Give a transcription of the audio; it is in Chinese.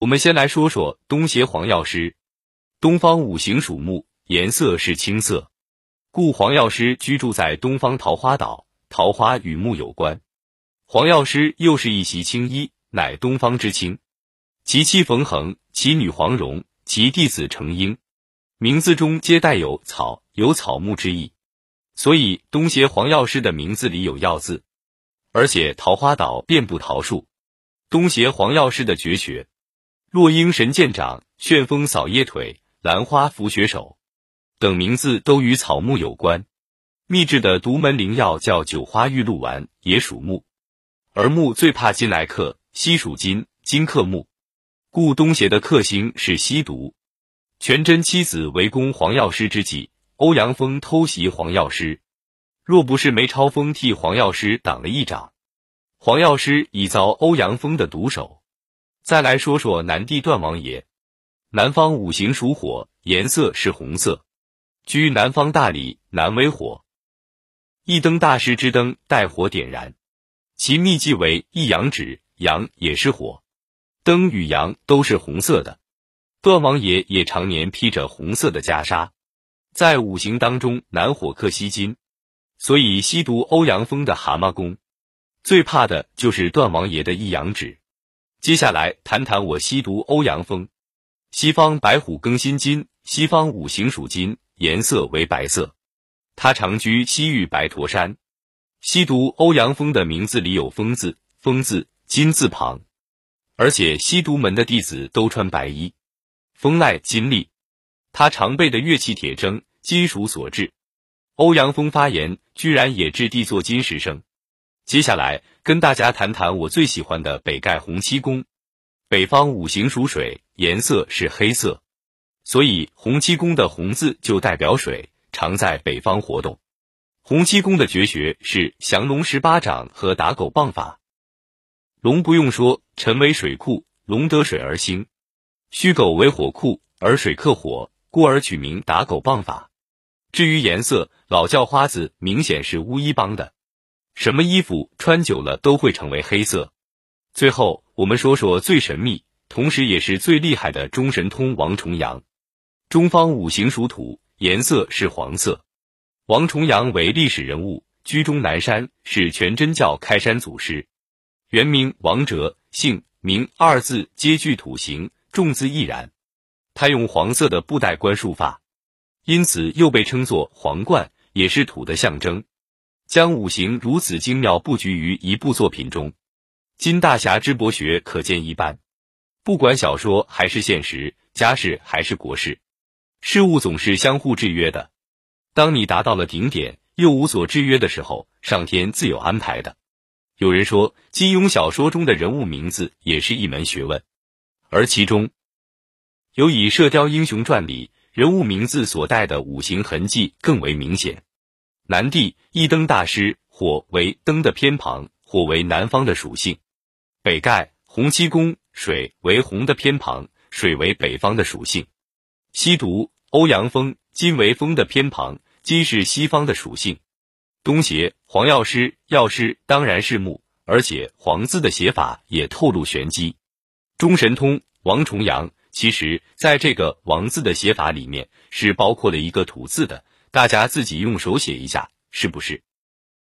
我们先来说说东邪黄药师。东方五行属木，颜色是青色，故黄药师居住在东方桃花岛，桃花与木有关。黄药师又是一袭青衣，乃东方之青。其妻冯衡，其女黄蓉，其弟子成英，名字中皆带有草、有草木之意，所以东邪黄药师的名字里有药字。而且桃花岛遍布桃树，东邪黄药师的绝学：落英神剑掌、旋风扫叶腿、兰花拂雪手等名字都与草木有关。秘制的独门灵药叫九花玉露丸，也属木，而木最怕金来克，西属金，金克木，故东邪的克星是西毒。全真妻子围攻黄药师之际，欧阳锋偷袭黄药师。若不是梅超风替黄药师挡了一掌，黄药师已遭欧阳锋的毒手。再来说说南帝段王爷，南方五行属火，颜色是红色，居南方大理，南为火。一灯大师之灯带火点燃，其秘技为一阳指，阳也是火，灯与阳都是红色的。段王爷也常年披着红色的袈裟，在五行当中，南火克西金。所以吸毒欧阳锋的蛤蟆功，最怕的就是段王爷的一阳指。接下来谈谈我西毒欧阳锋。西方白虎庚辛金，西方五行属金，颜色为白色。他常居西域白驼山。西毒欧阳锋的名字里有锋字，锋字金字旁，而且西毒门的弟子都穿白衣，锋赖金利。他常备的乐器铁筝，金属所制。欧阳锋发言，居然也掷地作金石声。接下来跟大家谈谈我最喜欢的北丐洪七公。北方五行属水，颜色是黑色，所以洪七公的洪字就代表水，常在北方活动。洪七公的绝学是降龙十八掌和打狗棒法。龙不用说，辰为水库，龙得水而兴；戌狗为火库，而水克火，故而取名打狗棒法。至于颜色，老叫花子明显是乌衣帮的，什么衣服穿久了都会成为黑色。最后，我们说说最神秘，同时也是最厉害的中神通王重阳。中方五行属土，颜色是黄色。王重阳为历史人物，居中南山，是全真教开山祖师。原名王哲，姓名二字皆具土形，重字亦然。他用黄色的布袋冠束发。因此又被称作皇冠，也是土的象征。将五行如此精妙布局于一部作品中，金大侠之博学可见一斑。不管小说还是现实，家事还是国事，事物总是相互制约的。当你达到了顶点，又无所制约的时候，上天自有安排的。有人说，金庸小说中的人物名字也是一门学问，而其中有以《射雕英雄传》里。人物名字所带的五行痕迹更为明显。南帝一灯大师，火为灯的偏旁，火为南方的属性；北丐洪七公，水为红的偏旁，水为北方的属性；西毒欧阳锋，金为风的偏旁，金是西方的属性；东邪黄药师，药师当然是木，而且黄字的写法也透露玄机。中神通王重阳。其实，在这个“王”字的写法里面，是包括了一个“土”字的。大家自己用手写一下，是不是？